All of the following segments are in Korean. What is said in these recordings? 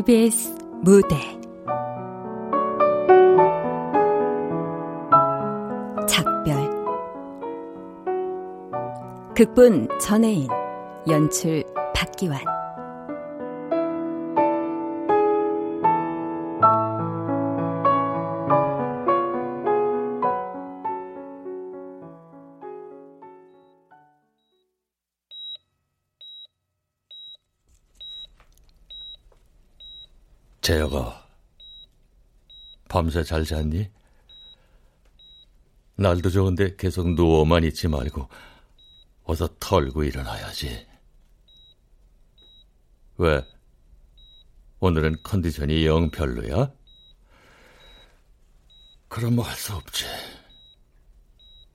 KBS 무대. 작별. 극본 전혜인 연출 박기환 밤새 잘 잤니? 날도 좋은데 계속 누워만 있지 말고 어서 털고 일어나야지. 왜? 오늘은 컨디션이 영 별로야? 그럼 뭐 할 수 없지.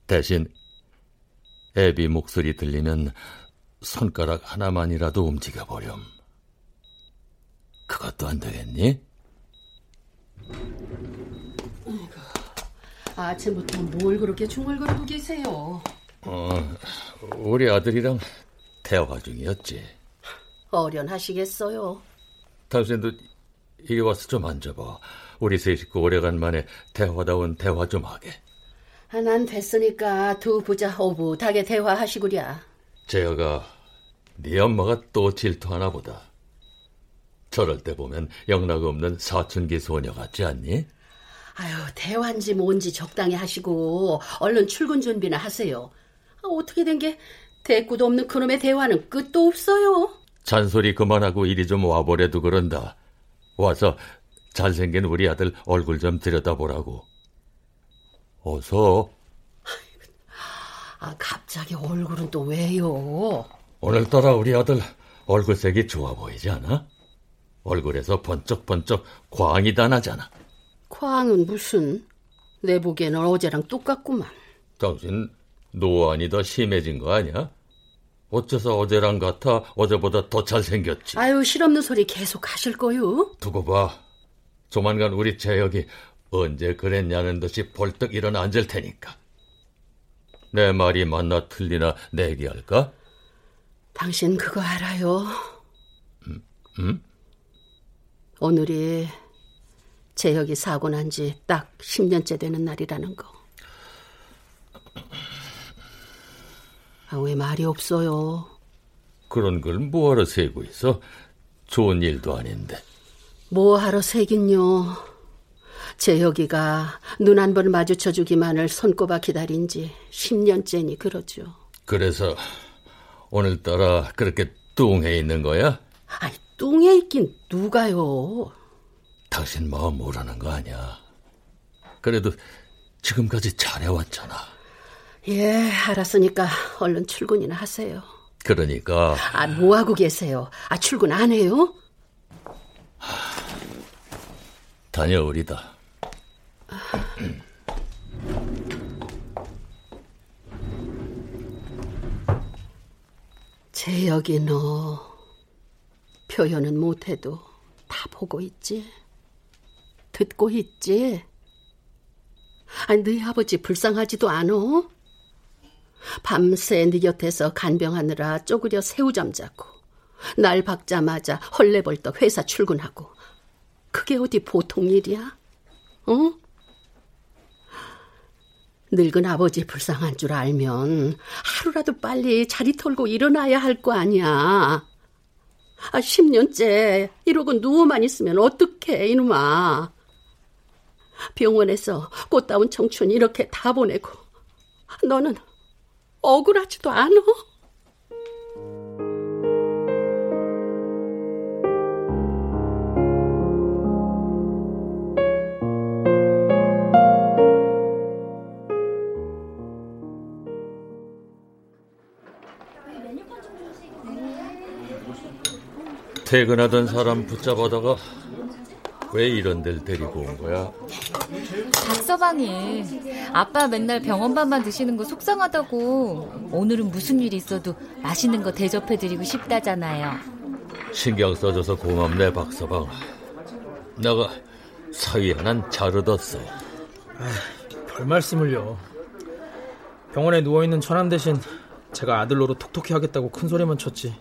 대신 애비 목소리 들리면 손가락 하나만이라도 움직여보렴. 그것도 안 되겠니? 아침부터 뭘 그렇게 중얼거리고 계세요? 어, 우리 아들이랑 대화 중이었지. 어련하시겠어요? 당신도 이리 와서 좀 앉아봐. 우리 세 식구 오래간만에 대화다운 대화 좀 하게. 아, 난 됐으니까 두 부자 오붓하게 대화하시구랴. 재혁아, 네 엄마가 또 질투하나 보다. 저럴 때 보면 영락 없는 사춘기 소녀 같지 않니? 아유, 대화인지 뭔지 적당히 하시고 얼른 출근 준비나 하세요. 아, 어떻게 된 게 대꾸도 없는 그놈의 대화는 끝도 없어요. 잔소리 그만하고 이리 좀 와보래도 그런다. 와서 잘생긴 우리 아들 얼굴 좀 들여다보라고. 어서. 아, 갑자기 얼굴은 또 왜요? 오늘따라 우리 아들 얼굴색이 좋아 보이지 않아? 얼굴에서 번쩍번쩍 광이 다 나잖아. 광은 무슨? 내 보기에는 어제랑 똑같구만. 당신 노안이 더 심해진 거 아니야? 어째서 어제랑 같아 어제보다 더 잘생겼지? 아유 실없는 소리 계속 하실 거요? 두고 봐. 조만간 우리 재혁이 언제 그랬냐는 듯이 벌떡 일어나 앉을 테니까. 내 말이 맞나 틀리나 내기할까? 당신 그거 알아요? 음? 음? 오늘이 재혁이 사고 난 지 딱 10년째 되는 날이라는 거. 아, 왜 말이 없어요? 그런 걸 뭐하러 세고 있어? 좋은 일도 아닌데. 뭐하러 세긴요. 재혁이가 눈 한 번 마주쳐 주기만을 손꼽아 기다린 지 10년째니 그러죠. 그래서 오늘따라 그렇게 뚱해 있는 거야? 아니, 뚱에 있긴 누가요? 당신 마음 모르는 거 아니야. 그래도 지금까지 잘해왔잖아. 예, 알았으니까 얼른 출근이나 하세요. 그러니까. 아, 뭐 하고 계세요? 아, 출근 안 해요? 다녀오리다. 재혁이 너 표현은 못해도 다 보고 있지? 듣고 있지? 아니, 네 아버지 불쌍하지도 않어? 밤새 네 곁에서 간병하느라 쪼그려 새우잠 자고 날 박자마자 헐레벌떡 회사 출근하고 그게 어디 보통 일이야? 어? 늙은 아버지 불쌍한 줄 알면 하루라도 빨리 자리 털고 일어나야 할 거 아니야. 아, 10년째 이러고 누워만 있으면 어떡해, 이놈아. 병원에서 꽃다운 청춘 이렇게 다 보내고 너는 억울하지도 않아? 퇴근하던 사람 붙잡아다가 왜 이런 데를 데리고 온 거야? 박서방이 아빠 맨날 병원밥만 드시는 거 속상하다고 오늘은 무슨 일이 있어도 맛있는 거 대접해드리고 싶다잖아요. 신경 써줘서 고맙네 박서방. 내가 사위 하나는 잘 얻었어. 아, 별 말씀을요. 병원에 누워있는 천암 대신 제가 아들 노릇 톡톡히 하겠다고 큰 소리만 쳤지.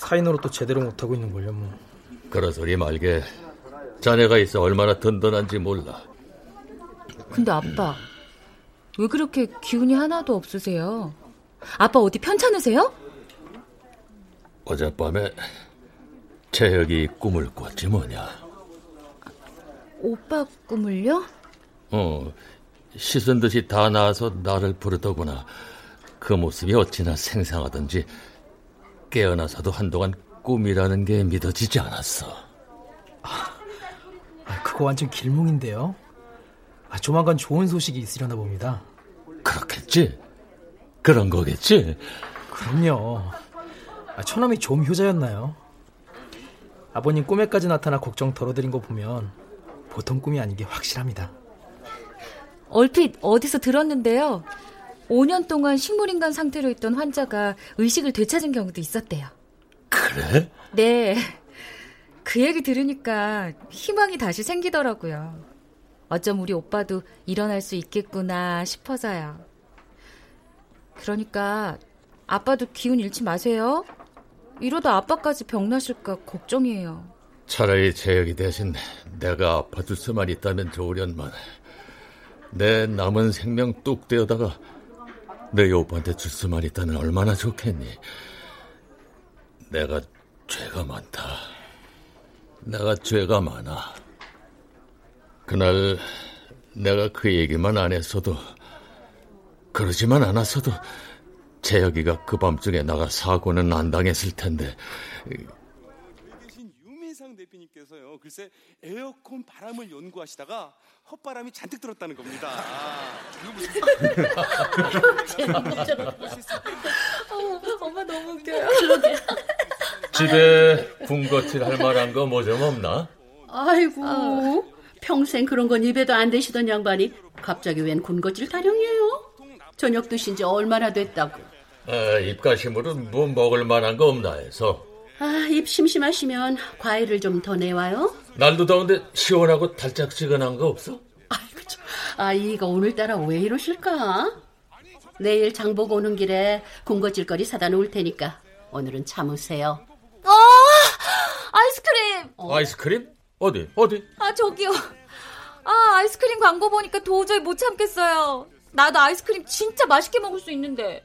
타인으로 또 제대로 못하고 있는걸요, 뭐. 그런 소리 말게. 자네가 있어 얼마나 든든한지 몰라. 근데 아빠, 왜 그렇게 기운이 하나도 없으세요? 아빠 어디 편찮으세요? 어젯밤에 채혁이 꿈을 꿨지 뭐냐. 오빠 꿈을요? 어, 씻은 듯이 다 나와서 나를 부르더구나. 그 모습이 어찌나 생생하던지 깨어나서도 한동안 꿈이라는 게 믿어지지 않았어. 아, 그거 완전 길몽인데요. 아, 조만간 좋은 소식이 있으려나 봅니다. 그렇겠지? 그런 거겠지? 그럼요. 아, 처남이 좀 효자였나요? 아버님 꿈에까지 나타나 걱정 덜어드린 거 보면 보통 꿈이 아닌 게 확실합니다. 얼핏 어디서 들었는데요. 5년 동안 식물인간 상태로 있던 환자가 의식을 되찾은 경우도 있었대요. 그래? 네. 그 얘기 들으니까 희망이 다시 생기더라고요. 어쩜 우리 오빠도 일어날 수 있겠구나 싶어서요. 그러니까 아빠도 기운 잃지 마세요. 이러다 아빠까지 병나실까 걱정이에요. 차라리 재혁이 대신 내가 아파줄 수만 있다면 좋으련만. 내 남은 생명 뚝 떼어다가 내 오빠한테 줄 수만 있다면 얼마나 좋겠니? 내가 죄가 많다. 내가 죄가 많아. 그날 내가 그 얘기만 안 했어도 그러지만 않았어도 재혁이가 그 밤중에 나가 사고는 안 당했을 텐데 유민상 대표님께서요 글쎄 에어컨 바람을 연구하시다가 헛바람이 잔뜩 들었다는 겁니다. 아, 어, 엄마 너무 웃겨요. 집에 군것질 할 만한 거 뭐 좀 없나? 아이고 평생 그런 건 입에도 안 대시던 양반이 갑자기 웬 군것질 타령이에요? 저녁 드신 지 얼마나 됐다고. 아, 입가심으로 뭐 먹을 만한 거 없나 해서 아, 입 심심하시면 과일을 좀 더 내와요. 날도 더운데 시원하고 달짝지근한 거 없어? 아이고, 참. 아, 이거 오늘따라 왜 이러실까? 내일 장보고 오는 길에 군것질거리 사다 놓을 테니까 오늘은 참으세요. 아, 아이스크림. 어디? 어디? 아, 저기요. 아, 아이스크림 광고 보니까 도저히 못 참겠어요. 나도 아이스크림 진짜 맛있게 먹을 수 있는데.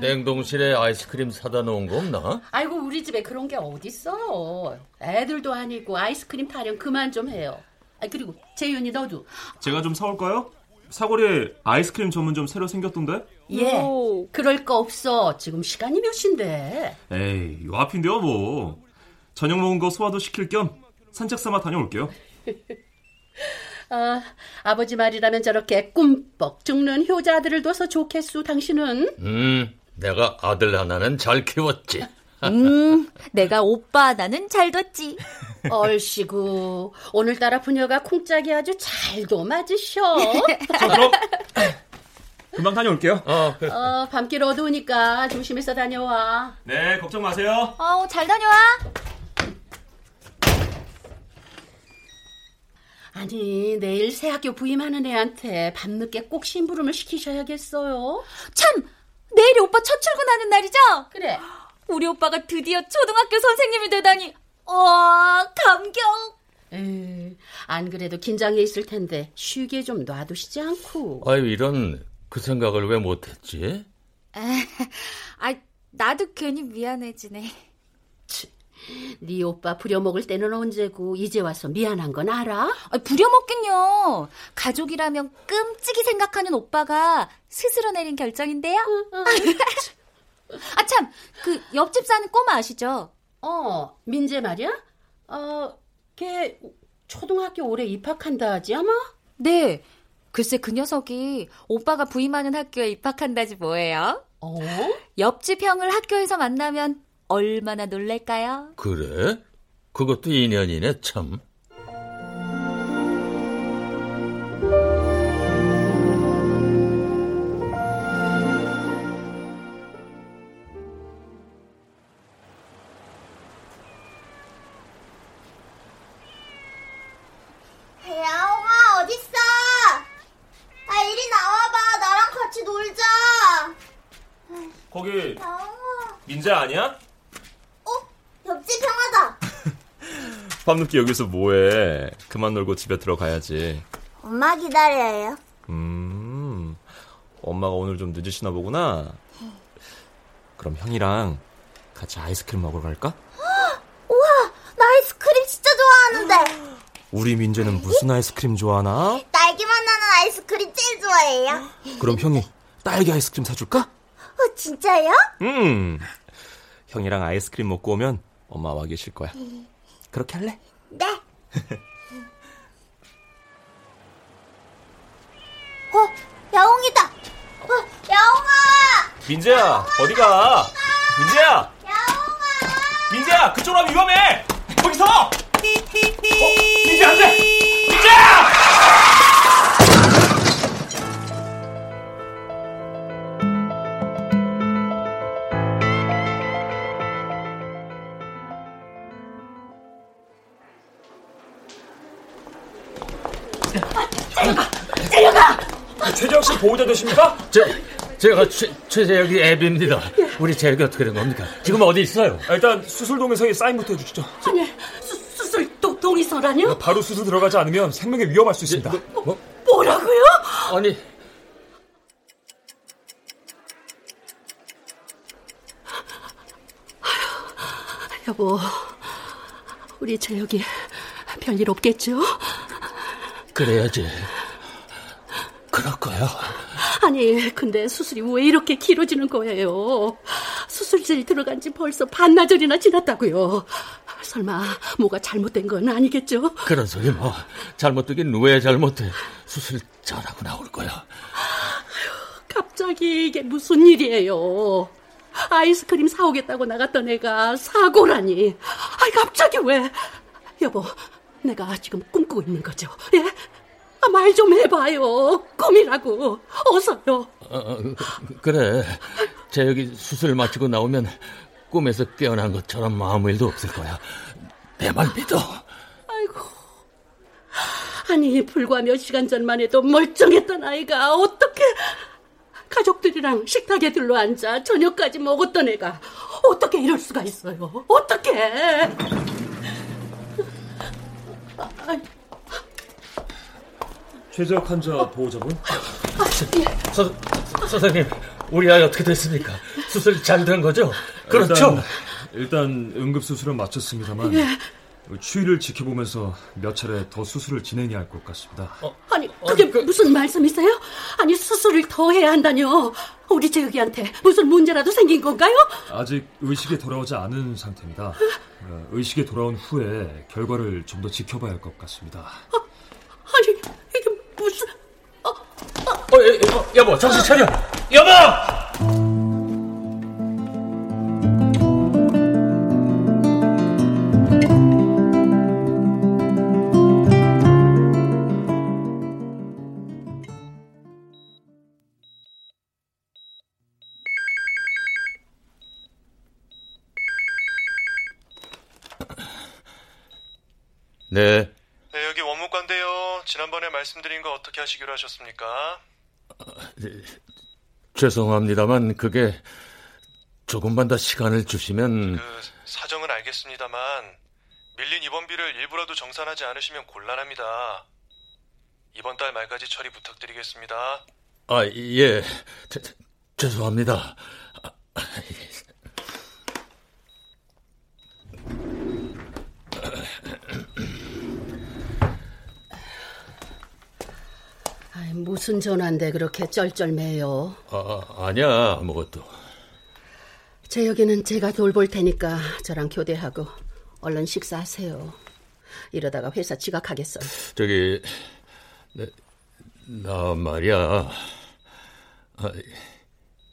냉동실에 아이스크림 사다 놓은 거 없나? 아이고, 우리 집에 그런 게 어딨어. 애들도 아니고 아이스크림 타령 그만 좀 해요. 아, 그리고 재윤이 너도. 제가 좀 사올까요? 사거리에 아이스크림 전문점 새로 생겼던데? 예. 오. 그럴 거 없어. 지금 시간이 몇 시인데. 에이, 요 앞인데요, 뭐. 저녁 먹은 거 소화도 시킬 겸 산책 삼아 다녀올게요. 아, 아버지 말이라면 저렇게 꿈뻑 죽는 효자들을 둬서 좋겠수, 당신은? 음, 내가 아들 하나는 잘 키웠지. 음, 내가 오빠 나는 잘 뒀지. 얼씨구, 오늘따라 부녀가 쿵짝이 아주 잘도 맞으셔. 자, 그럼 금방 다녀올게요. 어, 그래. 어, 밤길 어두우니까 조심해서 다녀와. 네, 걱정 마세요. 어, 잘 다녀와. 아니, 내일 새 학교 부임하는 애한테 밤늦게 꼭 심부름을 시키셔야겠어요. 참, 내일이 오빠 첫 출근하는 날이죠? 그래. 우리 오빠가 드디어 초등학교 선생님이 되다니. 와, 감격. 에이, 안 그래도 긴장해 있을 텐데 쉬게 좀 놔두시지 않고. 아유, 이런 그 생각을 왜 못했지? 아, 나도 괜히 미안해지네. 네 오빠 부려먹을 때는 언제고 이제 와서 미안한 건 알아? 아, 부려먹긴요. 가족이라면 끔찍이 생각하는 오빠가 스스로 내린 결정인데요. 아, 참, 그 옆집 사는 꼬마 아시죠? 어, 민재 말이야? 어, 걔 초등학교 올해 입학한다 하지 아마? 네. 글쎄 그 녀석이 오빠가 부임하는 학교에 입학한다지 뭐예요. 어? 옆집 형을 학교에서 만나면 얼마나 놀랄까요? 그래? 그것도 인연이네, 참. 밤늦게 여기서 뭐해? 그만 놀고 집에 들어가야지. 엄마 기다려요. 음, 엄마가 오늘 좀 늦으시나 보구나. 그럼 형이랑 같이 아이스크림 먹으러 갈까? 우와, 나 아이스크림 진짜 좋아하는데. 우리 민재는 무슨 아이스크림 좋아하나? 딸기맛 나는 아이스크림 제일 좋아해요. 그럼 형이 딸기 아이스크림 사줄까? 어, 진짜요? 음. 형이랑 아이스크림 먹고 오면 엄마 와 계실 거야. 그렇게 할래? 네. 어, 야옹이다. 어, 야옹아! 민재야, 어디 가? 민재야! 야옹아! 민재야, 그쪽으로 가면 위험해! 거기서! 어, 민재 안 돼! 보호자 되십니까? 제, 제가 최, 최재혁이 애비입니다. 우리 재혁이 어떻게 된 겁니까? 지금 어디 있어요? 아, 일단 수술동에서 사인부터 해주시죠. 아니, 수, 수술 도, 동의서라뇨? 바로 수술 들어가지 않으면 생명에 위험할 수 있습니다. 뭐, 뭐라고요? 아니, 여보, 우리 재혁이 별일 없겠죠? 그래야지. 그럴 거야. 아니, 근데 수술이 왜 이렇게 길어지는 거예요? 수술실 들어간 지 벌써 반나절이나 지났다고요. 설마 뭐가 잘못된 건 아니겠죠? 그런 소리 뭐. 잘못되긴 왜 잘못해. 수술 잘하고 나올 거야. 갑자기 이게 무슨 일이에요? 아이스크림 사오겠다고 나갔던 애가 사고라니. 아이, 갑자기 왜? 여보, 내가 지금 꿈꾸고 있는 거죠? 예? 말 좀 해봐요. 꿈이라고. 어서요. 어, 어, 그- 그래. 재혁이 수술 마치고 나오면 꿈에서 깨어난 것처럼 아무 일도 없을 거야. 내말 믿어. 아이고. 아니, 불과 몇 시간 전만 해도 멀쩡했던 아이가 어떻게 가족들이랑 식탁에 둘러앉아 저녁까지 먹었던 애가 어떻게 이럴 수가 있어요? 어떻게? 최재혁 환자 보호자분? 서, 선생님, 우리 아이 어떻게 됐습니까? 수술 잘 된 거죠? 그렇죠? 일단, 일단 응급 수술은 마쳤습니다만 추위를 지켜보면서 몇 차례 더 수술을 진행해야 할 것 같습니다. 아니, 그게 무슨 말씀이세요? 아니, 수술을 더 해야 한다뇨. 우리 재혁이한테 무슨 문제라도 생긴 건가요? 아직 의식에 돌아오지 않은 상태입니다. 어, 의식에 돌아온 후에 결과를 좀 더 지켜봐야 할 것 같습니다. 아니, 이게 무슨... 어, 여, 여, 여보, 정신 차려! 여보! 네, 네, 여기 원무과인데요. 지난번에 말씀드린 거 어떻게 하시기로 하셨습니까? 죄송합니다만 그게 조금만 더 시간을 주시면 그 사정은 알겠습니다만 밀린 입원비를 일부라도 정산하지 않으시면 곤란합니다. 이번 달 말까지 처리 부탁드리겠습니다. 아, 예. 제- 제- 죄송합니다. 무슨 전화인데 그렇게 쩔쩔매요. 아, 아니야, 아무것도. 재혁이는 제가 돌볼 테니까 저랑 교대하고 얼른 식사하세요. 이러다가 회사 지각하겠어요. 저기, 네, 나 말이야. 아,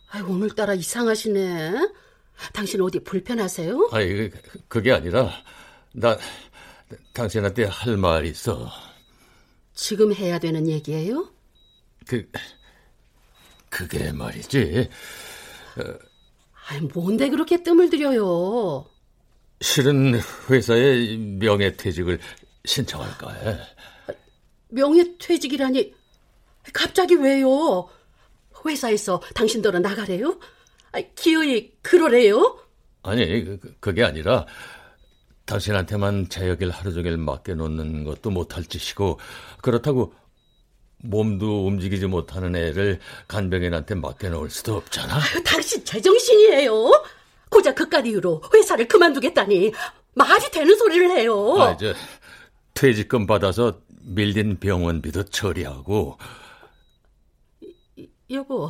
아이, 오늘따라 이상하시네. 당신 어디 불편하세요? 아니, 그- 그게 아니라, 나, 당신한테 할 말이 있어. 지금 해야 되는 얘기예요? 그, 그게 말이지. 아이, 뭔데 그렇게 뜸을 들여요? 실은 회사에 명예퇴직을 신청할까 해. 명예퇴직이라니 갑자기 왜요? 회사에서 당신들은 나가래요? 기어이 그러래요? 아니, 그- 그게 아니라, 당신한테만 제 여길 하루 종일 맡겨놓는 것도 못할 짓이고 그렇다고 몸도 움직이지 못하는 애를 간병인한테 맡겨놓을 수도 없잖아. 아유, 당신 제정신이에요? 고작 그깟 이유로 회사를 그만두겠다니 말이 되는 소리를 해요. 아, 저 퇴직금 받아서 밀린 병원비도 처리하고 여보.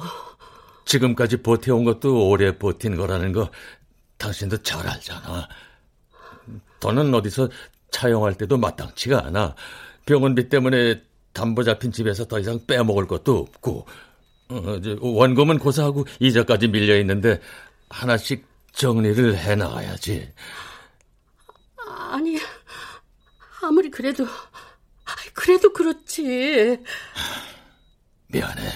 지금까지 버텨온 것도 오래 버틴 거라는 거 당신도 잘 알잖아. 더는 어디서 차용할 때도 마땅치가 않아. 병원비 때문에 담보 잡힌 집에서 더 이상 빼먹을 것도 없고 어, 원금은 고사하고 이자까지 밀려 있는데 하나씩 정리를 해 나가야지. 아니 아무리 그래도 그래도 그렇지. 미안해.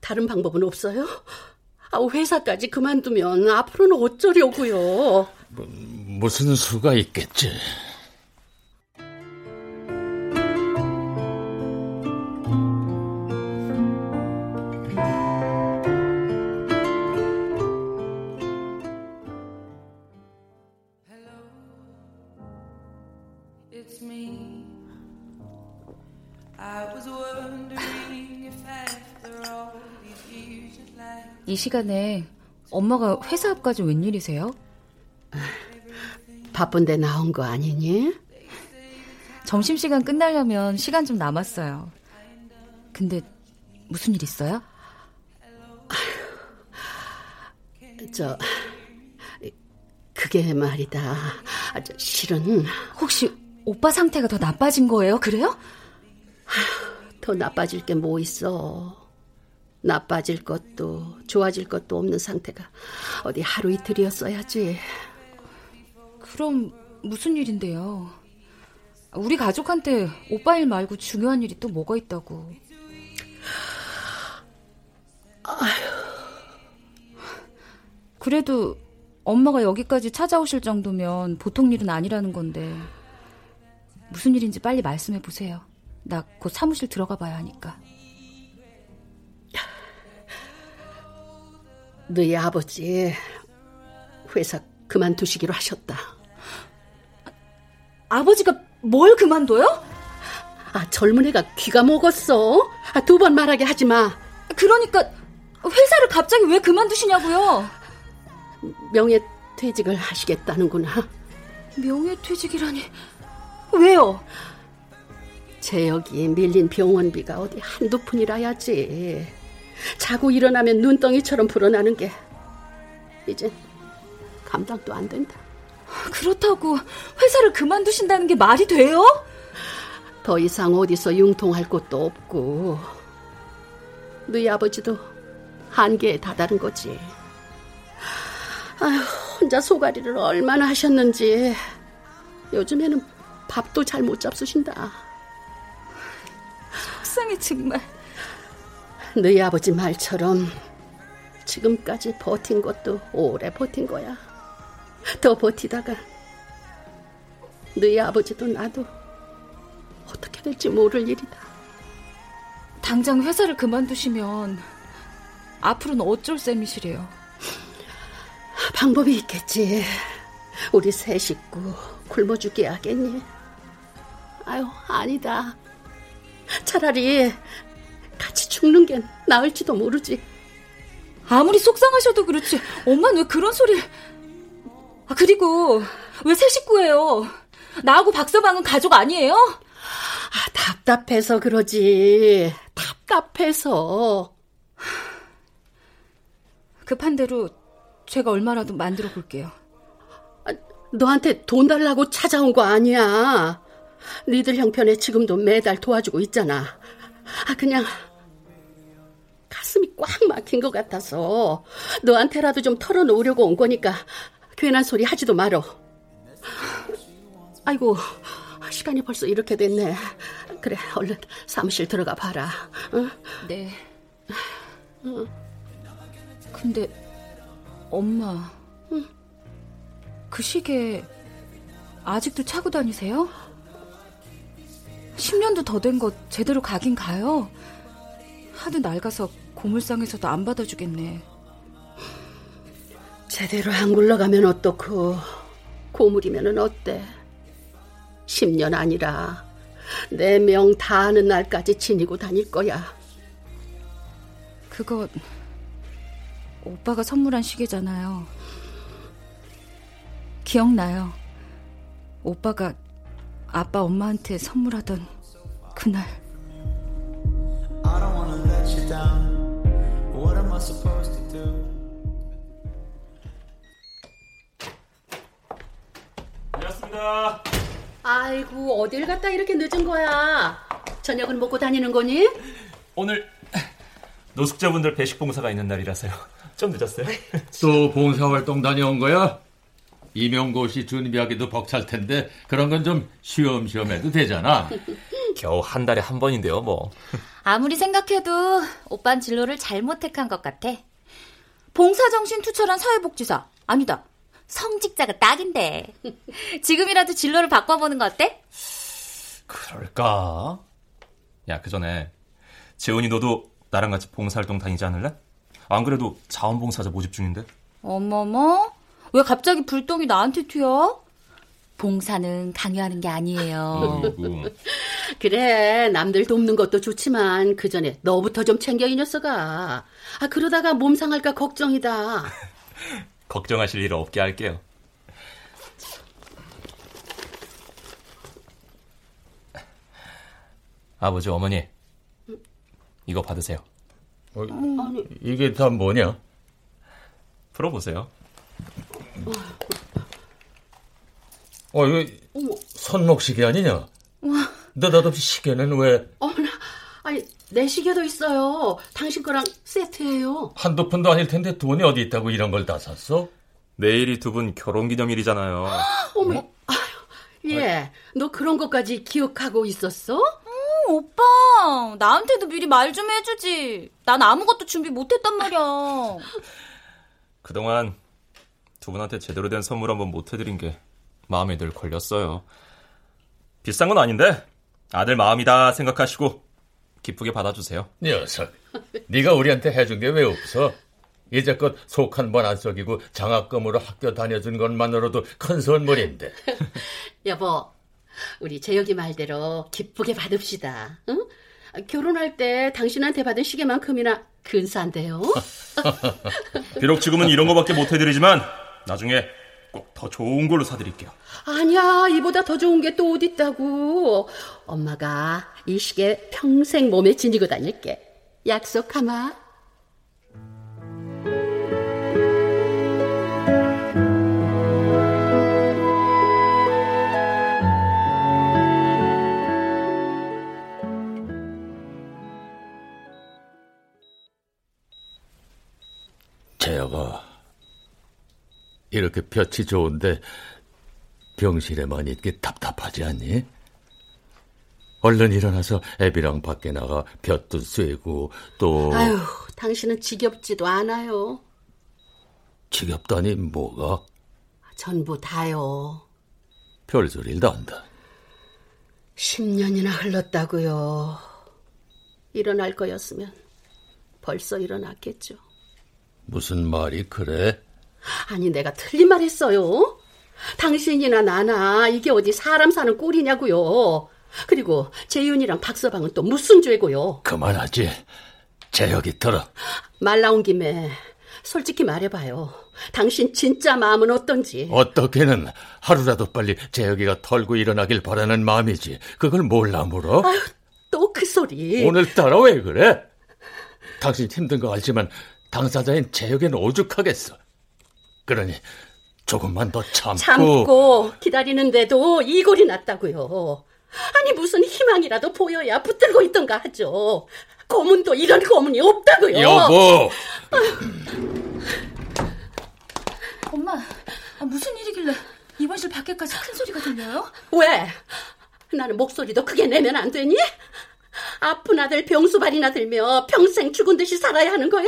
다른 방법은 없어요? 아, 회사까지 그만두면 앞으로는 어쩌려고요? 뭐, 무슨 수가 있겠지. 이 시간에 엄마가 회사 앞까지 웬일이세요? 바쁜데 나온 거 아니니? 점심시간 끝나려면 시간 좀 남았어요. 근데 무슨 일 있어요? 저 그게 말이다. 저 실은 혹시 오빠 상태가 더 나빠진 거예요? 그래요? 더 나빠질 게 뭐 있어. 나빠질 것도 좋아질 것도 없는 상태가 어디 하루 이틀이었어야지. 그럼 무슨 일인데요? 우리 가족한테 오빠 일 말고 중요한 일이 또 뭐가 있다고. 그래도 엄마가 여기까지 찾아오실 정도면 보통 일은 아니라는 건데 무슨 일인지 빨리 말씀해 보세요. 나 곧 사무실 들어가 봐야 하니까. 너희 아버지 회사 그만두시기로 하셨다. 아버지가 뭘 그만둬요? 아, 젊은 애가 귀가 먹었어. 아, 두 번 말하게 하지 마. 그러니까 회사를 갑자기 왜 그만두시냐고요? 명예 퇴직을 하시겠다는구나. 명예 퇴직이라니 왜요? 제역이 밀린 병원비가 어디 한두 푼이라야지. 자고 일어나면 눈덩이처럼 불어나는 게 이제 감당도 안 된다. 그렇다고 회사를 그만두신다는 게 말이 돼요? 더 이상 어디서 융통할 곳도 없고 너희 아버지도 한계에 다다른 거지. 아휴, 혼자 소가리를 얼마나 하셨는지 요즘에는 밥도 잘 못 잡수신다. 속상해 정말. 너희 아버지 말처럼 지금까지 버틴 것도 오래 버틴 거야. 더 버티다가 너희 아버지도 나도 어떻게 될지 모를 일이다. 당장 회사를 그만두시면 앞으로는 어쩔 셈이시래요. 방법이 있겠지. 우리 세 식구 굶어 죽게 하겠니? 아유, 아니다. 차라리 죽는 게 나을지도 모르지. 아무리 속상하셔도 그렇지. 엄마는 왜 그런 소리를... 아, 그리고 왜 새 식구예요? 나하고 박서방은 가족 아니에요? 아, 답답해서 그러지. 답답해서. 급한 대로 제가 얼마라도 만들어 볼게요. 아, 너한테 돈 달라고 찾아온 거 아니야. 니들 형편에 지금도 매달 도와주고 있잖아. 아, 그냥 가슴이 꽉 막힌 것 같아서 너한테라도 좀 털어놓으려고 온 거니까 괜한 소리 하지도 말어. 아이고, 시간이 벌써 이렇게 됐네. 그래, 얼른 사무실 들어가 봐라. 응? 네. 응. 근데 엄마, 응. 그 시계 아직도 차고 다니세요? 10년도 더 된 거 제대로 가긴 가요. 하도 낡아서 고물상에서도 안 받아주겠네. 제대로 안 굴러가면 어떻고 고물이면은 어때? 10년 아니라 내 명다 하는 날까지 지니고 다닐 거야. 그거 오빠가 선물한 시계잖아요. 기억나요. 오빠가 아빠 엄마한테 선물하던 그날. 반갑습니다. 아이고 어딜 갔다 이렇게 늦은 거야? 저녁은 먹고 다니는 거니? 오늘 노숙자분들 배식 봉사가 있는 날이라서요. 좀 늦었어요. 또 봉사 활동 다녀온 거야? 임용고시 준비하기도 벅찰 텐데 그런 건 좀 쉬엄쉬엄 해도 되잖아. 겨우 한 달에 한 번인데요, 뭐. 아무리 생각해도 오빤 진로를 잘못 택한 것 같아. 봉사정신 투철한 사회복지사. 아니다. 성직자가 딱인데. 지금이라도 진로를 바꿔보는 거 어때? 그럴까? 야, 그 전에 재훈이 너도 나랑 같이 봉사활동 다니지 않을래? 안 그래도 자원봉사자 모집 중인데. 어머머? 왜 갑자기 불똥이 나한테 튀어? 봉사는 강요하는 게 아니에요. 그래 남들 돕는 것도 좋지만 그 전에 너부터 좀 챙겨 이 녀석아. 아 그러다가 몸 상할까 걱정이다. 걱정하실 일 없게 할게요. 아버지, 어머니, 이거 받으세요. 어, 이게 다 뭐냐? 풀어보세요. 어, 이거 손목시계 아니냐? 느닷없이 시계는 왜 어머나 아니 내 시계도 있어요. 당신 거랑 세트예요. 한두 푼도 아닐 텐데 돈이 어디 있다고 이런 걸 다 샀어? 내일이 두 분 결혼기념일이잖아요. 어머 아유 예. 너 그런 것까지 기억하고 있었어? 어, 오빠, 나한테도 미리 말 좀 해주지. 난 아무것도 준비 못했단 말이야. 그동안 두 분한테 제대로 된 선물 한번 못 해드린 게 마음에 늘 걸렸어요. 비싼 건 아닌데 아들 마음이다 생각하시고 기쁘게 받아주세요. 녀석, 네가 우리한테 해준 게 왜 없어? 이제껏 속 한 번 안 썩이고 장학금으로 학교 다녀준 것만으로도 큰 선물인데. 여보 우리 재혁이 말대로 기쁘게 받읍시다. 응? 결혼할 때 당신한테 받은 시계만큼이나 근사한데요. 비록 지금은 이런 거밖에 못 해드리지만 나중에 꼭 더 좋은 걸로 사드릴게요. 아니야, 이보다 더 좋은 게 또 어딨다고. 엄마가 이 시계 평생 몸에 지니고 다닐게. 약속하마. 이렇게 볕이 좋은데 병실에만 있기 답답하지 않니? 얼른 일어나서 애비랑 밖에 나가 볕도 쐬고 또 아유, 당신은 지겹지도 않아요. 지겹다니 뭐가 전부 다요. 별소리를 한다. 10년이나 흘렀다고요. 일어날 거였으면 벌써 일어났겠죠. 무슨 말이 그래? 아니, 내가 틀린 말 했어요? 당신이나 나나 이게 어디 사람 사는 꼴이냐고요. 그리고 재윤이랑 박서방은 또 무슨 죄고요. 그만하지. 재혁이 들어. 말 나온 김에 솔직히 말해봐요. 당신 진짜 마음은 어떤지. 어떻게는 하루라도 빨리 재혁이가 털고 일어나길 바라는 마음이지. 그걸 몰라 물어? 또그 소리. 오늘따라 왜 그래? 당신 힘든 거 알지만 당사자인 재혁이는 오죽하겠어. 그러니 조금만 더 참고. 참고 기다리는데도 이골이 났다고요. 아니 무슨 희망이라도 보여야 붙들고 있던가 하죠. 고문도 이런 고문이 없다고요. 여보. 엄마, 아, 무슨 일이길래 입원실 밖에까지 큰 소리가 들려요? 왜? 나는 목소리도 크게 내면 안 되니? 아픈 아들 병수발이나 들며 평생 죽은 듯이 살아야 하는 거야?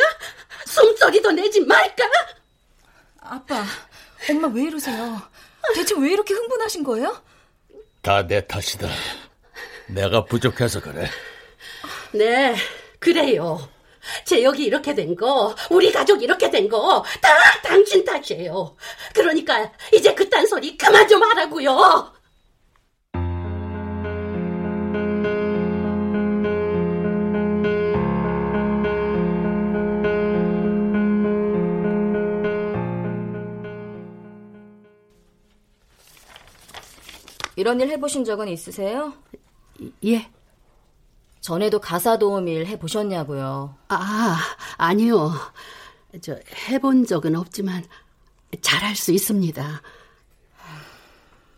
숨소리도 내지 말까? 아빠, 엄마 왜 이러세요? 대체 왜 이렇게 흥분하신 거예요? 다 내 탓이다. 내가 부족해서 그래. 네, 그래요. 제 여기 이렇게 된 거, 우리 가족 이렇게 된 거, 다 당신 탓이에요. 그러니까 이제 그딴 소리 그만 좀 하라고요. 이런 일 해보신 적은 있으세요? 예. 전에도 가사 도움 일 해보셨냐고요? 아, 아니요. 저 해본 적은 없지만 잘할 수 있습니다.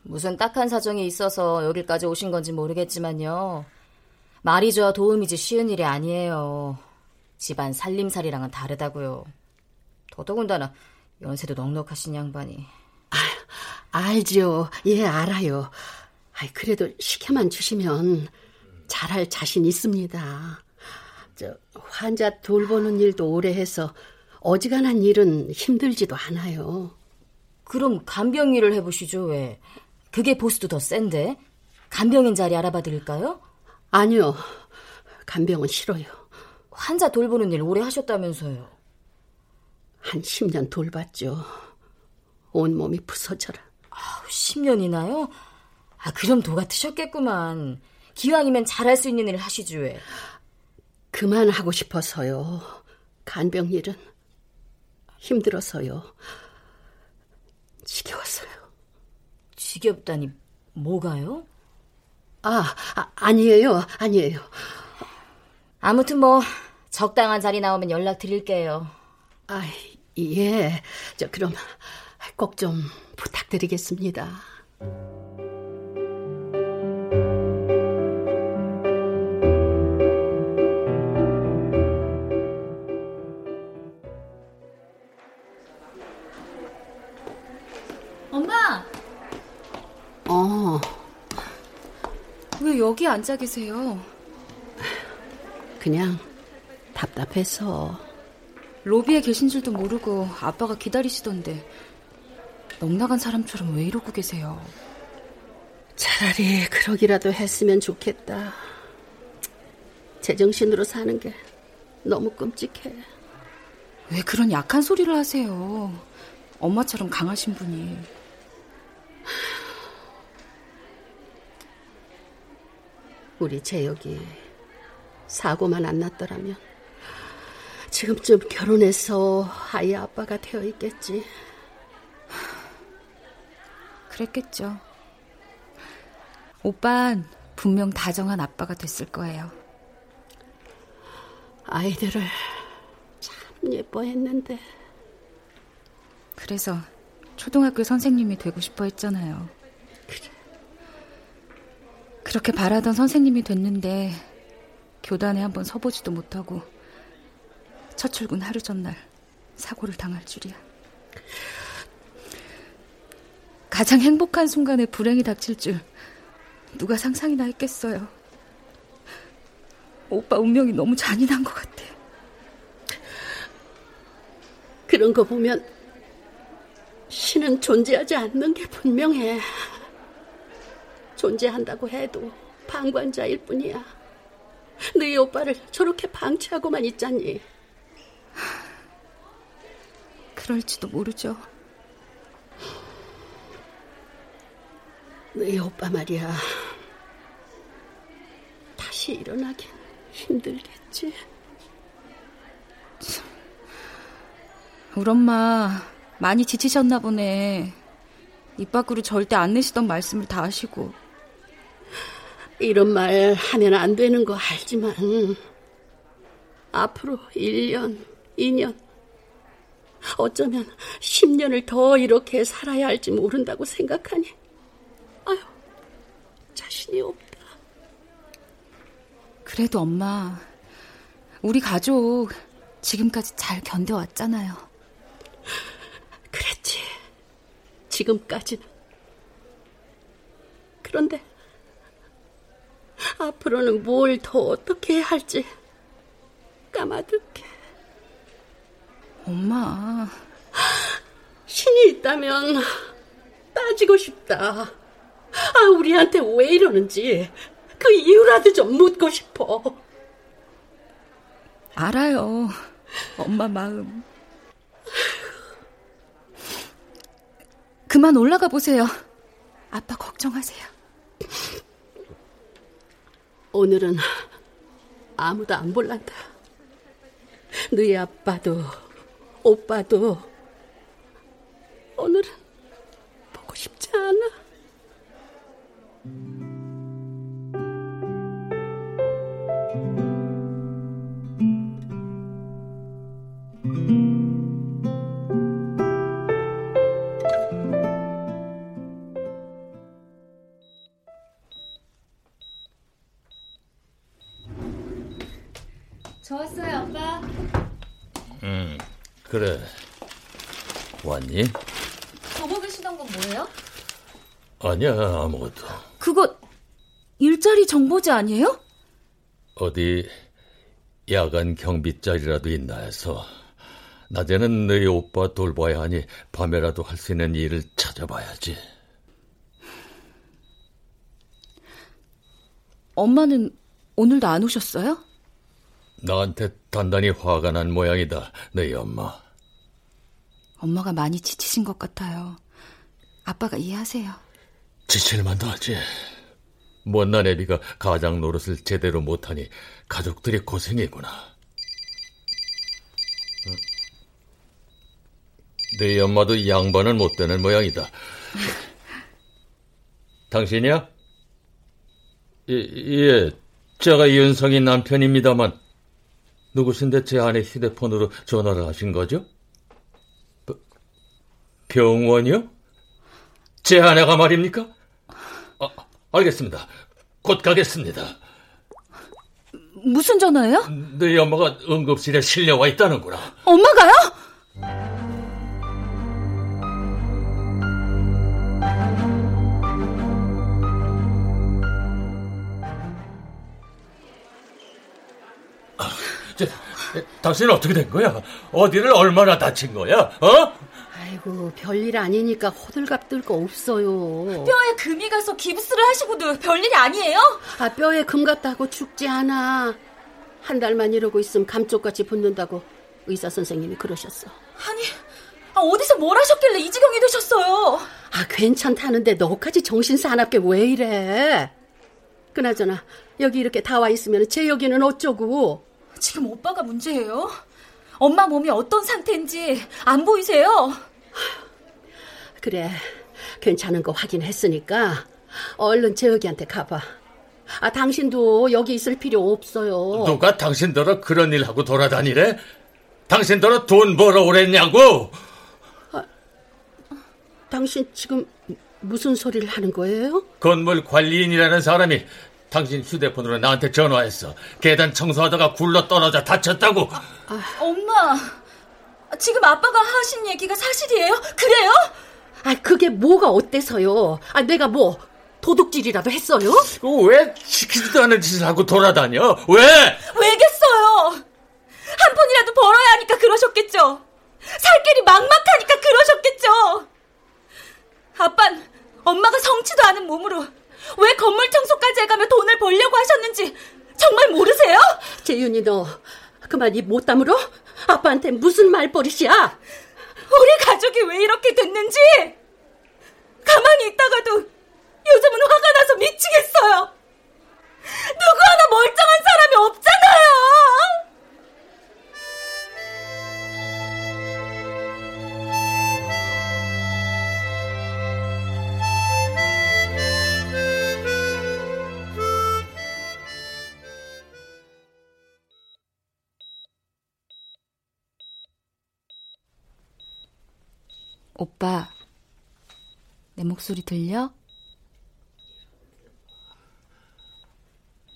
무슨 딱한 사정이 있어서 여기까지 오신 건지 모르겠지만요. 말이 좋아 도움이지 쉬운 일이 아니에요. 집안 살림살이랑은 다르다고요. 더더군다나 연세도 넉넉하신 양반이. 알죠. 예, 알아요. 아이, 그래도 시켜만 주시면 잘할 자신 있습니다. 저, 환자 돌보는 일도 오래 해서 어지간한 일은 힘들지도 않아요. 그럼 간병 일을 해보시죠, 왜? 그게 보수도 더 센데? 간병인 자리 알아봐 드릴까요? 아니요. 간병은 싫어요. 환자 돌보는 일 오래 하셨다면서요. 한 10년 돌봤죠. 온몸이 부서져라. 10년이나요? 아, 그럼 도 같으셨겠구만. 기왕이면 잘할 수 있는 일을 하시지 왜. 그만하고 싶어서요. 간병 일은 힘들어서요. 지겨웠어요. 지겹다니 뭐가요? 아, 아 아니에요. 아니에요. 아무튼 뭐 적당한 자리 나오면 연락 드릴게요. 아, 예. 저 그럼 꼭 좀 부탁드리겠습니다. 엄마! 어, 왜 여기 앉아 계세요? 그냥 답답해서. 로비에 계신 줄도 모르고 아빠가 기다리시던데 넉나간 사람처럼 왜 이러고 계세요? 차라리 그러기라도 했으면 좋겠다. 제정신으로 사는 게 너무 끔찍해. 왜 그런 약한 소리를 하세요? 엄마처럼 강하신 분이. 우리 재혁이 사고만 안 났더라면 지금쯤 결혼해서 아이 아빠가 되어 있겠지. 그랬겠죠. 오빤 분명 다정한 아빠가 됐을 거예요. 아이들을 참 예뻐했는데. 그래서 초등학교 선생님이 되고 싶어 했잖아요. 그렇게 바라던 선생님이 됐는데 교단에 한번 서보지도 못하고 첫 출근 하루 전날 사고를 당할 줄이야. 가장 행복한 순간에 불행이 닥칠 줄 누가 상상이나 했겠어요. 오빠 운명이 너무 잔인한 것 같아. 그런 거 보면 신은 존재하지 않는 게 분명해. 존재한다고 해도 방관자일 뿐이야. 너희 오빠를 저렇게 방치하고만 있잖니. 그럴지도 모르죠. 너희 오빠 말이야. 다시 일어나긴 힘들겠지. 우리 엄마 많이 지치셨나 보네. 입 밖으로 절대 안 내시던 말씀을 다 하시고. 이런 말 하면 안 되는 거 알지만 앞으로 1년, 2년 어쩌면 10년을 더 이렇게 살아야 할지 모른다고 생각하니 없다. 그래도 엄마 우리 가족 지금까지 잘 견뎌왔잖아요. 그랬지. 지금까지는. 그런데 앞으로는 뭘 더 어떻게 해야 할지 까마득해. 엄마. 신이 있다면 따지고 싶다. 아, 우리한테 왜 이러는지 그 이유라도 좀 묻고 싶어. 알아요. 엄마 마음. 그만 올라가 보세요. 아빠 걱정하세요. 오늘은 아무도 안 볼란다. 너희 아빠도 오빠도 오늘은 보고 싶지 않아. 좋았어요, 아빠. 음, 그래. 왔니? 저거 계시던 건 뭐예요? 아니야, 아무것도. 그거 일자리 정보지 아니에요? 어디 야간 경비자리라도 있나 해서 낮에는 너희 오빠 돌봐야 하니 밤에라도 할 수 있는 일을 찾아봐야지. 엄마는 오늘도 안 오셨어요? 나한테 단단히 화가 난 모양이다, 너희 엄마. 엄마가 많이 지치신 것 같아요. 아빠가 이해하세요. 지칠 만도 하지. 못난 애비가 가장 노릇을 제대로 못하니 가족들이 고생이구나. 응? 네 엄마도 양반은 못 되는 모양이다. 당신이야? 예, 예, 제가 이은성이 남편입니다만 누구신데 제 아내 휴대폰으로 전화를 하신 거죠? 버, 병원이요? 제 아내가 말입니까? 아, 알겠습니다. 곧 가겠습니다. 무슨 전화예요? 너희 엄마가 응급실에 실려와 있다는구나. 엄마가요? 저, 당신은 어떻게 된 거야? 어디를 얼마나 다친 거야? 어? 아이고 별일 아니니까 호들갑 뜰 거 없어요. 뼈에 금이 가서 기부스를 하시고도 별일이 아니에요? 아 뼈에 금 갔다고 죽지 않아. 한 달만 이러고 있으면 감쪽같이 붙는다고 의사 선생님이 그러셨어. 아니 아, 어디서 뭘 하셨길래 이 지경이 되셨어요? 아 괜찮다는데 너까지 정신 사납게 왜 이래? 그나저나 여기 이렇게 다 와 있으면 제 여기는 어쩌고? 지금 오빠가 문제예요? 엄마 몸이 어떤 상태인지 안 보이세요? 그래, 괜찮은 거 확인했으니까 얼른 재혁이한테 가봐. 아, 당신도 여기 있을 필요 없어요. 누가 당신더러 그런 일 하고 돌아다니래? 당신더러 돈 벌어 오랬냐고? 아, 당신 지금 무슨 소리를 하는 거예요? 건물 관리인이라는 사람이 당신 휴대폰으로 나한테 전화했어. 계단 청소하다가 굴러 떨어져 다쳤다고. 아. 엄마, 지금 아빠가 하신 얘기가 사실이에요? 그래요? 아, 그게 뭐가 어때서요? 아, 내가 뭐 도둑질이라도 했어요? 왜 시키지도 않은 짓을 하고 돌아다녀? 왜? 왜겠어요? 한 푼이라도 벌어야 하니까 그러셨겠죠. 살 길이 막막하니까 그러셨겠죠. 아빤 엄마가 성치도 않은 몸으로 왜 건물 청소까지 해가며 돈을 벌려고 하셨는지 정말 모르세요? 재윤이 너 그만 입 못 다물어? 아빠한테 무슨 말버릇이야? 우리 가족이 왜 이렇게 됐는지 가만히 있다가도 요즘은 화가 나서 미치겠어요. 누구 하나 멀쩡한 사람이 없잖아요. 오빠, 내 목소리 들려?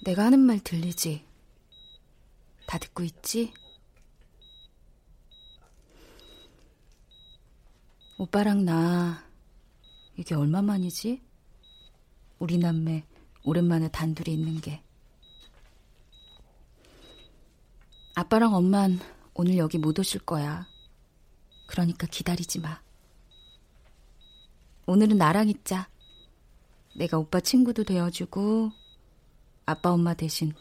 내가 하는 말 들리지? 다 듣고 있지? 오빠랑 나, 이게 얼마만이지? 우리 남매 오랜만에 단둘이 있는 게. 아빠랑 엄만 오늘 여기 못 오실 거야. 그러니까 기다리지 마. 오늘은 나랑 있자. 내가 오빠 친구도 되어주고 아빠 엄마 대신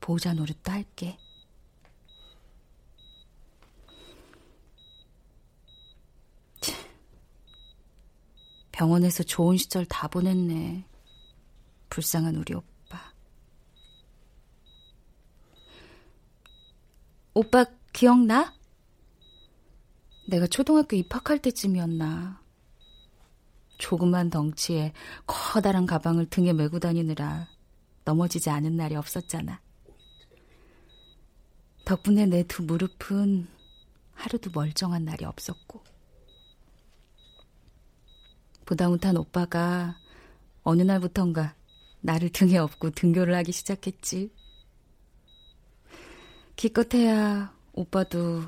보호자 노릇도 할게. 병원에서 좋은 시절 다 보냈네. 불쌍한 우리 오빠. 오빠 기억나? 내가 초등학교 입학할 때쯤이었나. 조그만 덩치에 커다란 가방을 등에 메고 다니느라 넘어지지 않은 날이 없었잖아. 덕분에 내 두 무릎은 하루도 멀쩡한 날이 없었고. 부담못한 오빠가 어느 날부턴가 나를 등에 업고 등교를 하기 시작했지. 기껏해야 오빠도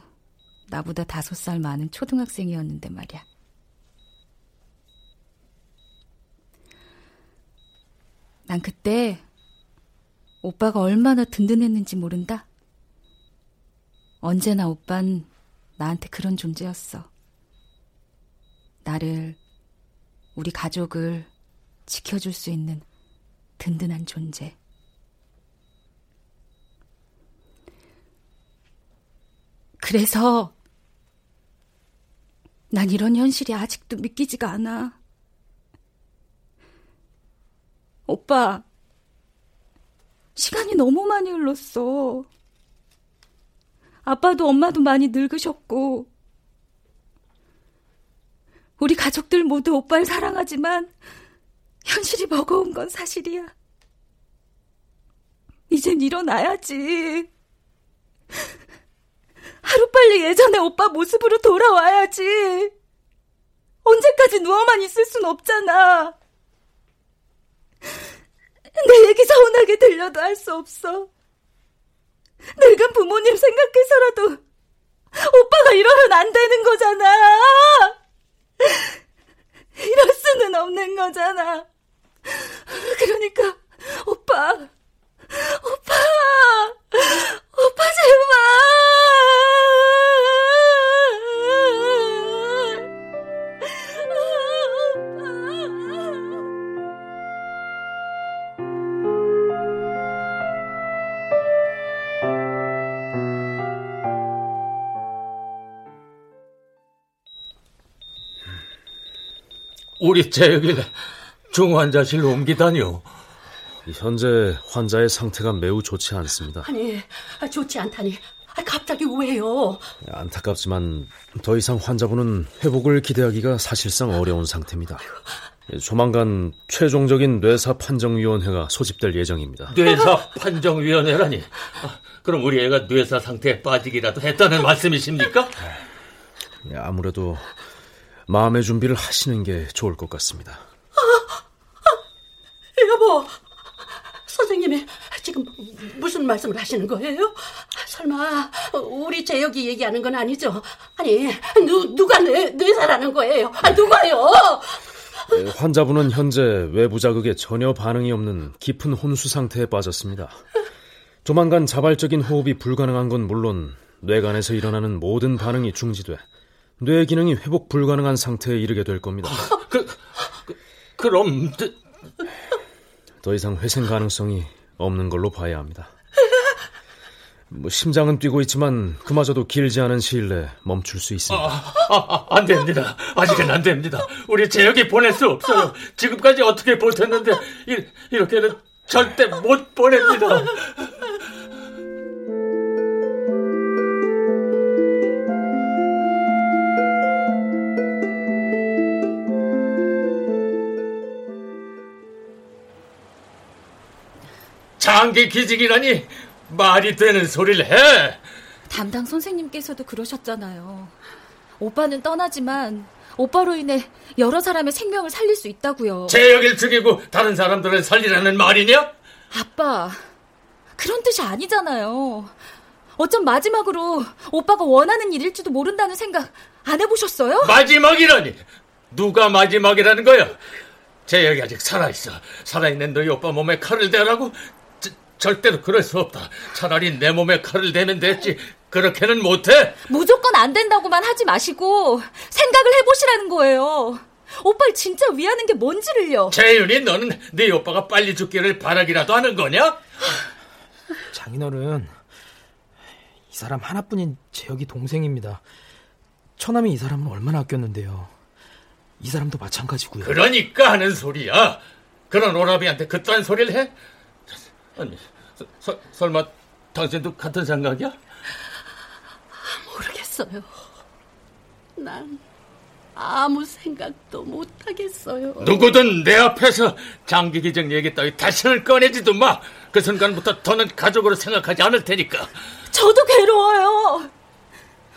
나보다 다섯 살 많은 초등학생이었는데 말이야. 난 그때 오빠가 얼마나 든든했는지 모른다. 언제나 오빤 나한테 그런 존재였어. 나를, 우리 가족을 지켜줄 수 있는 든든한 존재. 그래서 난 이런 현실이 아직도 믿기지가 않아. 오빠, 시간이 너무 많이 흘렀어. 아빠도 엄마도 많이 늙으셨고, 우리 가족들 모두 오빠를 사랑하지만, 현실이 버거운 건 사실이야. 이젠 일어나야지. 하루빨리 예전에 오빠 모습으로 돌아와야지. 언제까지 누워만 있을 순 없잖아. 내 얘기 서운하게 들려도 할 수 없어. 늙은 부모님 생각해서라도 오빠가 이러면 안 되는 거잖아. 이럴 수는 없는 거잖아. 그러니까 오빠, 우리 재혁이를 중환자실로 옮기다니요. 현재 환자의 상태가 매우 좋지 않습니다. 아니, 좋지 않다니. 갑자기 왜요? 안타깝지만 더 이상 환자분은 회복을 기대하기가 사실상 어려운 상태입니다. 조만간 최종적인 뇌사 판정위원회가 소집될 예정입니다. 뇌사 판정위원회라니? 그럼 우리 애가 뇌사 상태에 빠지기라도 했다는 말씀이십니까? 아무래도 마음의 준비를 하시는 게 좋을 것 같습니다. 아, 아, 여보, 선생님이 지금 무슨 말씀을 하시는 거예요? 설마 우리 재혁이 얘기하는 건 아니죠? 아니 누 누가 뇌 뇌사라는 거예요? 아, 누가요? 네, 환자분은 현재 외부 자극에 전혀 반응이 없는 깊은 혼수 상태에 빠졌습니다. 조만간 자발적인 호흡이 불가능한 건 물론 뇌간에서 일어나는 모든 반응이 중지돼 뇌 기능이 회복 불가능한 상태에 이르게 될 겁니다. 그, 그 그럼 더 이상 회생 가능성이 없는 걸로 봐야 합니다. 뭐 심장은 뛰고 있지만 그마저도 길지 않은 시일 내에 멈출 수 있습니다. 아, 아, 안 됩니다. 아직은 안 됩니다. 우리 재혁이 보낼 수 없어요. 지금까지 어떻게 버텼는데 이, 이렇게는 절대 못 보냅니다. 장기 기직이라니 말이 되는 소리를 해. 담당 선생님께서도 그러셨잖아요. 오빠는 떠나지만 오빠로 인해 여러 사람의 생명을 살릴 수 있다고요. 재혁일 죽이고 다른 사람들을 살리라는 말이냐? 아빠, 그런 뜻이 아니잖아요. 어쩜 마지막으로 오빠가 원하는 일일지도 모른다는 생각 안 해보셨어요? 마지막이라니? 누가 마지막이라는 거야? 재혁이 아직 살아있어. 살아있는 너희 오빠 몸에 칼을 대라고? 절대로 그럴 수 없다. 차라리 내 몸에 칼을 대면 됐지. 그렇게는 못해. 무조건 안 된다고만 하지 마시고 생각을 해보시라는 거예요. 오빠를 진짜 위하는 게 뭔지를요. 재윤이 너는 네 오빠가 빨리 죽기를 바라기라도 하는 거냐? 장인어른, 이 사람 하나뿐인 재혁이 동생입니다. 처남이 이 사람을 얼마나 아꼈는데요. 이 사람도 마찬가지고요. 그러니까 하는 소리야. 그런 오라비한테 그딴 소리를 해? 아니, 서, 서, 설마 당신도 같은 생각이야? 모르겠어요. 난 아무 생각도 못 하겠어요. 누구든 내 앞에서 장기 기정 얘기 따위 다시는 꺼내지도 마. 그 순간부터 더는 가족으로 생각하지 않을 테니까. 저도 괴로워요.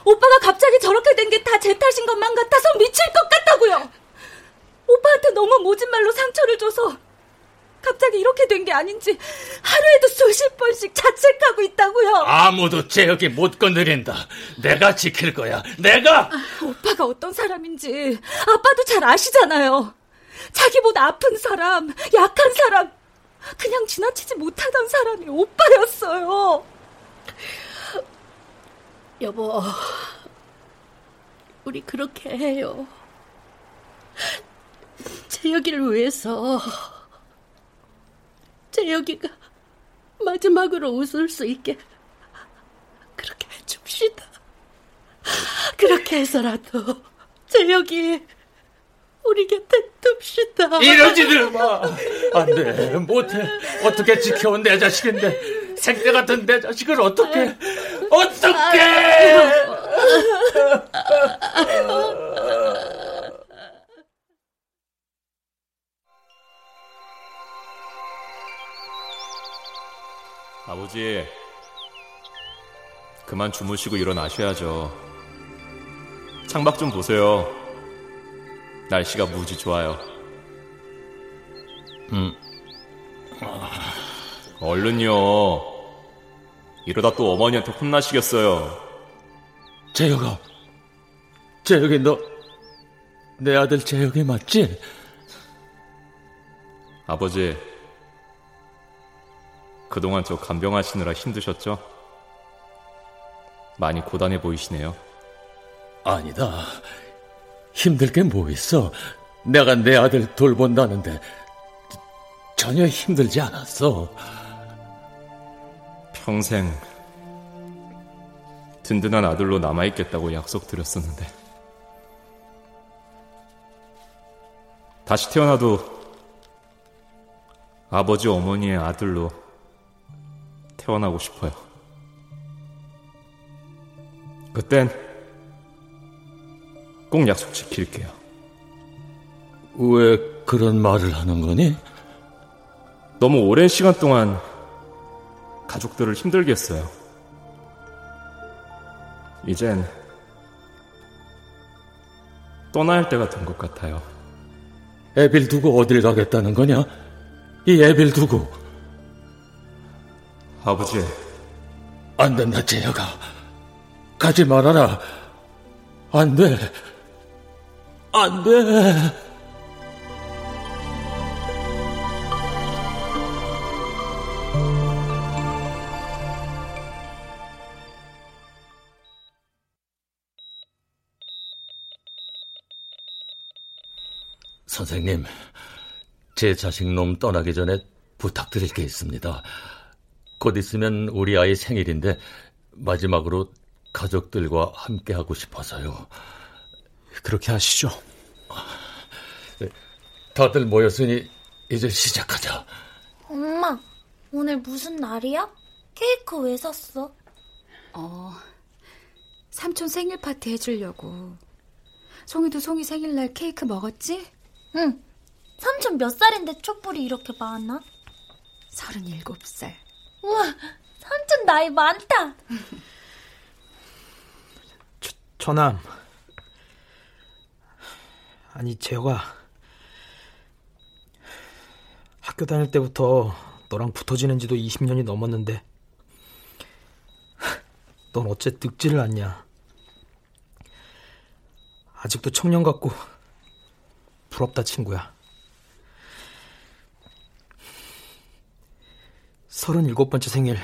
오빠가 갑자기 저렇게 된 게 다 제 탓인 것만 같아서 미칠 것 같다고요. 오빠한테 너무 모진 말로 상처를 줘서 갑자기 이렇게 된 게 아닌지 하루에도 수십 번씩 자책하고 있다고요. 아무도 제혁이 못 건드린다. 내가 지킬 거야. 내가! 아, 오빠가 어떤 사람인지 아빠도 잘 아시잖아요. 자기보다 아픈 사람, 약한 사람, 그냥 지나치지 못하던 사람이 오빠였어요. 여보, 우리 그렇게 해요. 재혁이를 위해서 재혁이가 마지막으로 웃을 수 있게 그렇게 해줍시다. 그렇게 해서라도 재혁이 우리 곁에 둡시다. 이러지들 마. 안 돼. 못해. 어떻게 지켜온 내 자식인데. 생태 같은 내 자식을 어떻게. 어떻게! 아버지, 그만 주무시고 일어나셔야죠. 창밖 좀 보세요. 날씨가 무지 좋아요. 음. 얼른요. 이러다 또 어머니한테 혼나시겠어요. 재혁아. 재혁이 너, 내 아들 재혁이 맞지? 아버지, 그동안 저 간병하시느라 힘드셨죠? 많이 고단해 보이시네요. 아니다. 힘들 게 뭐 있어. 내가 내 아들 돌본다는데 전혀 힘들지 않았어. 평생 든든한 아들로 남아있겠다고 약속드렸었는데 다시 태어나도 아버지 어머니의 아들로 태어나고 싶어요. 그땐 꼭 약속 지킬게요. 왜 그런 말을 하는 거니? 너무 오랜 시간 동안 가족들을 힘들게 했어요. 이젠 떠나야 할 때가 된 것 같아요. 애빌 두고 어딜 가겠다는 거냐? 이 애빌 두고. 아버지. 안 된다, 재혁아. 가지 말아라. 안 돼. 안 돼. 선생님, 제 자식 놈 떠나기 전에 부탁드릴 게 있습니다. 곧 있으면 우리 아이 생일인데 마지막으로 가족들과 함께 하고 싶어서요. 그렇게 하시죠. 다들 모였으니 이제 시작하자. 엄마, 오늘 무슨 날이야? 케이크 왜 샀어? 어, 삼촌 생일 파티 해주려고. 송이도 송이 생일날 케이크 먹었지? 응. 삼촌 몇 살인데 촛불이 이렇게 많아? 서른일곱 살. 우와, 삼촌 나이 많다. 처남. 아니, 재혁아. 학교 다닐 때부터 너랑 붙어 지낸 지도 20년이 넘었는데, 넌 어째 늙지를 않냐. 아직도 청년 같고, 부럽다, 친구야. 서른일곱 번째 생일,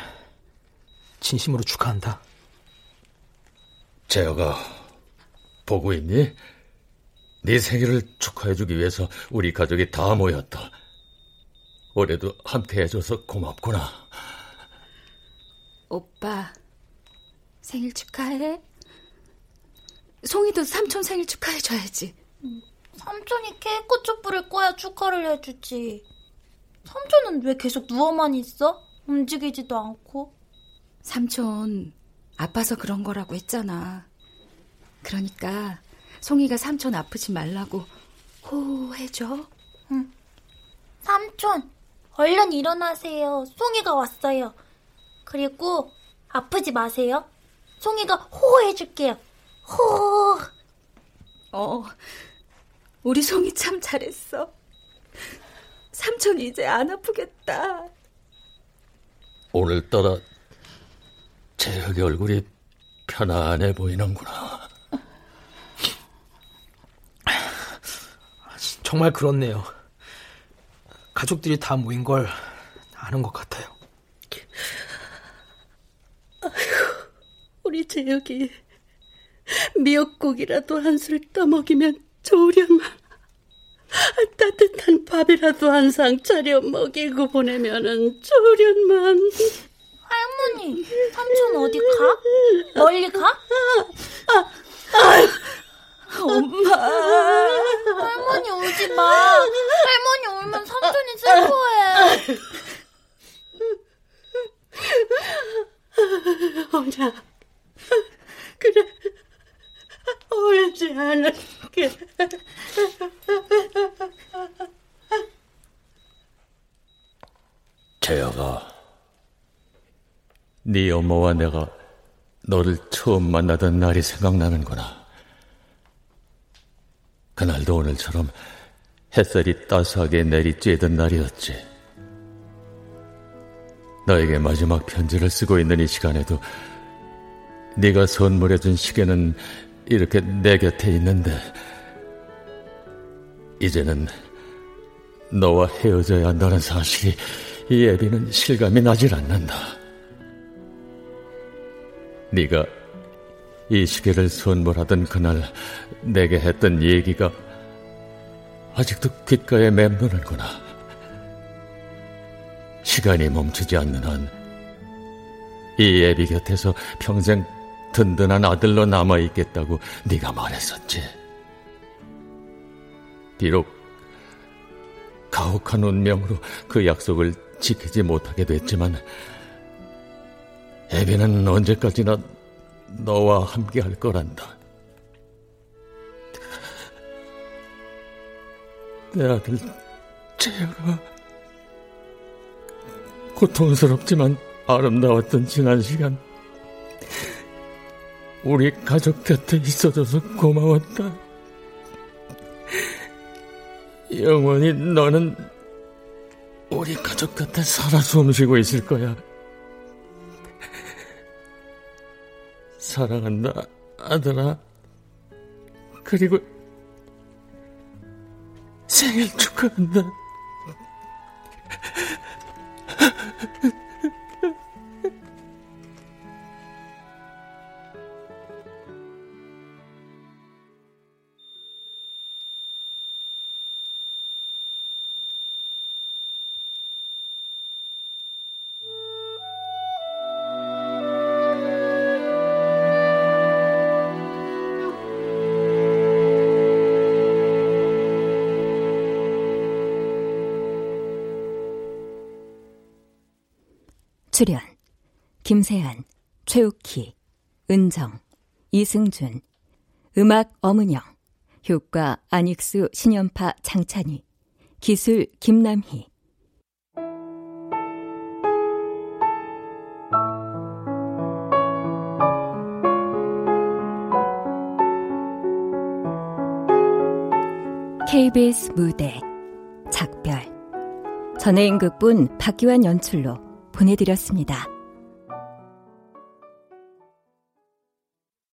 진심으로 축하한다. 재혁아, 보고 있니? 네 생일을 축하해주기 위해서 우리 가족이 다 모였다. 올해도 함께 해줘서 고맙구나. 오빠, 생일 축하해. 송이도 삼촌 생일 축하해줘야지. 삼촌이 케이크 촛불을 꺼야 축하를 해주지. 삼촌은 왜 계속 누워만 있어? 움직이지도 않고. 삼촌, 아파서 그런 거라고 했잖아. 그러니까 송이가 삼촌 아프지 말라고 호호해줘. 응. 삼촌, 얼른 일어나세요. 송이가 왔어요. 그리고 아프지 마세요. 송이가 호호해줄게요. 호. 어, 우리 송이 참 잘했어. 삼촌 이제 안 아프겠다. 오늘따라 재혁의 얼굴이 편안해 보이는구나. 정말 그렇네요. 가족들이 다 모인 걸 아는 것 같아요. 아휴, 우리 재혁이 미역국이라도 한 술 떠먹이면 좋으려만 따뜻한 밥이라도 한 상 차려 먹이고 보내면은 좋으련만 할머니, 삼촌 어디 가? 멀리 가? 아, 아, 엄마. 할머니 울지 마. 할머니 울면 삼촌이 슬퍼해. 오냐. 그래. 울지 않을게. 재혁아, 네 엄마와 내가 너를 처음 만나던 날이 생각나는구나. 그날도 오늘처럼 햇살이 따스하게 내리쬐던 날이었지. 너에게 마지막 편지를 쓰고 있는 이 시간에도 네가 선물해준 시계는 이렇게 내 곁에 있는데 이제는 너와 헤어져야 한다는 사실이 이 애비는 실감이 나질 않는다. 네가 이 시계를 선물하던 그날 내게 했던 얘기가 아직도 귓가에 맴도는구나. 시간이 멈추지 않는 한, 이 애비 곁에서 평생 든든한 아들로 남아 있겠다고 네가 말했었지. 비록 가혹한 운명으로 그 약속을 지키지 못하게 됐지만, 애비는 언제까지나 너와 함께 할 거란다. 내 아들 재혁아 고통스럽지만 아름다웠던 지난 시간 우리 가족 곁에 있어줘서 고마웠다. 영원히 너는 우리 가족 곁에 살아 숨쉬고 있을 거야. 사랑한다, 아들아. 그리고 생일 축하한다. 출연 김세한, 최욱희, 은정, 이승준, 음악 엄은영, 효과 안익수, 신연파, 장찬희, 기술 김남희. KBS 무대 작별 전혜인극분 박기환 연출로 보내드렸습니다.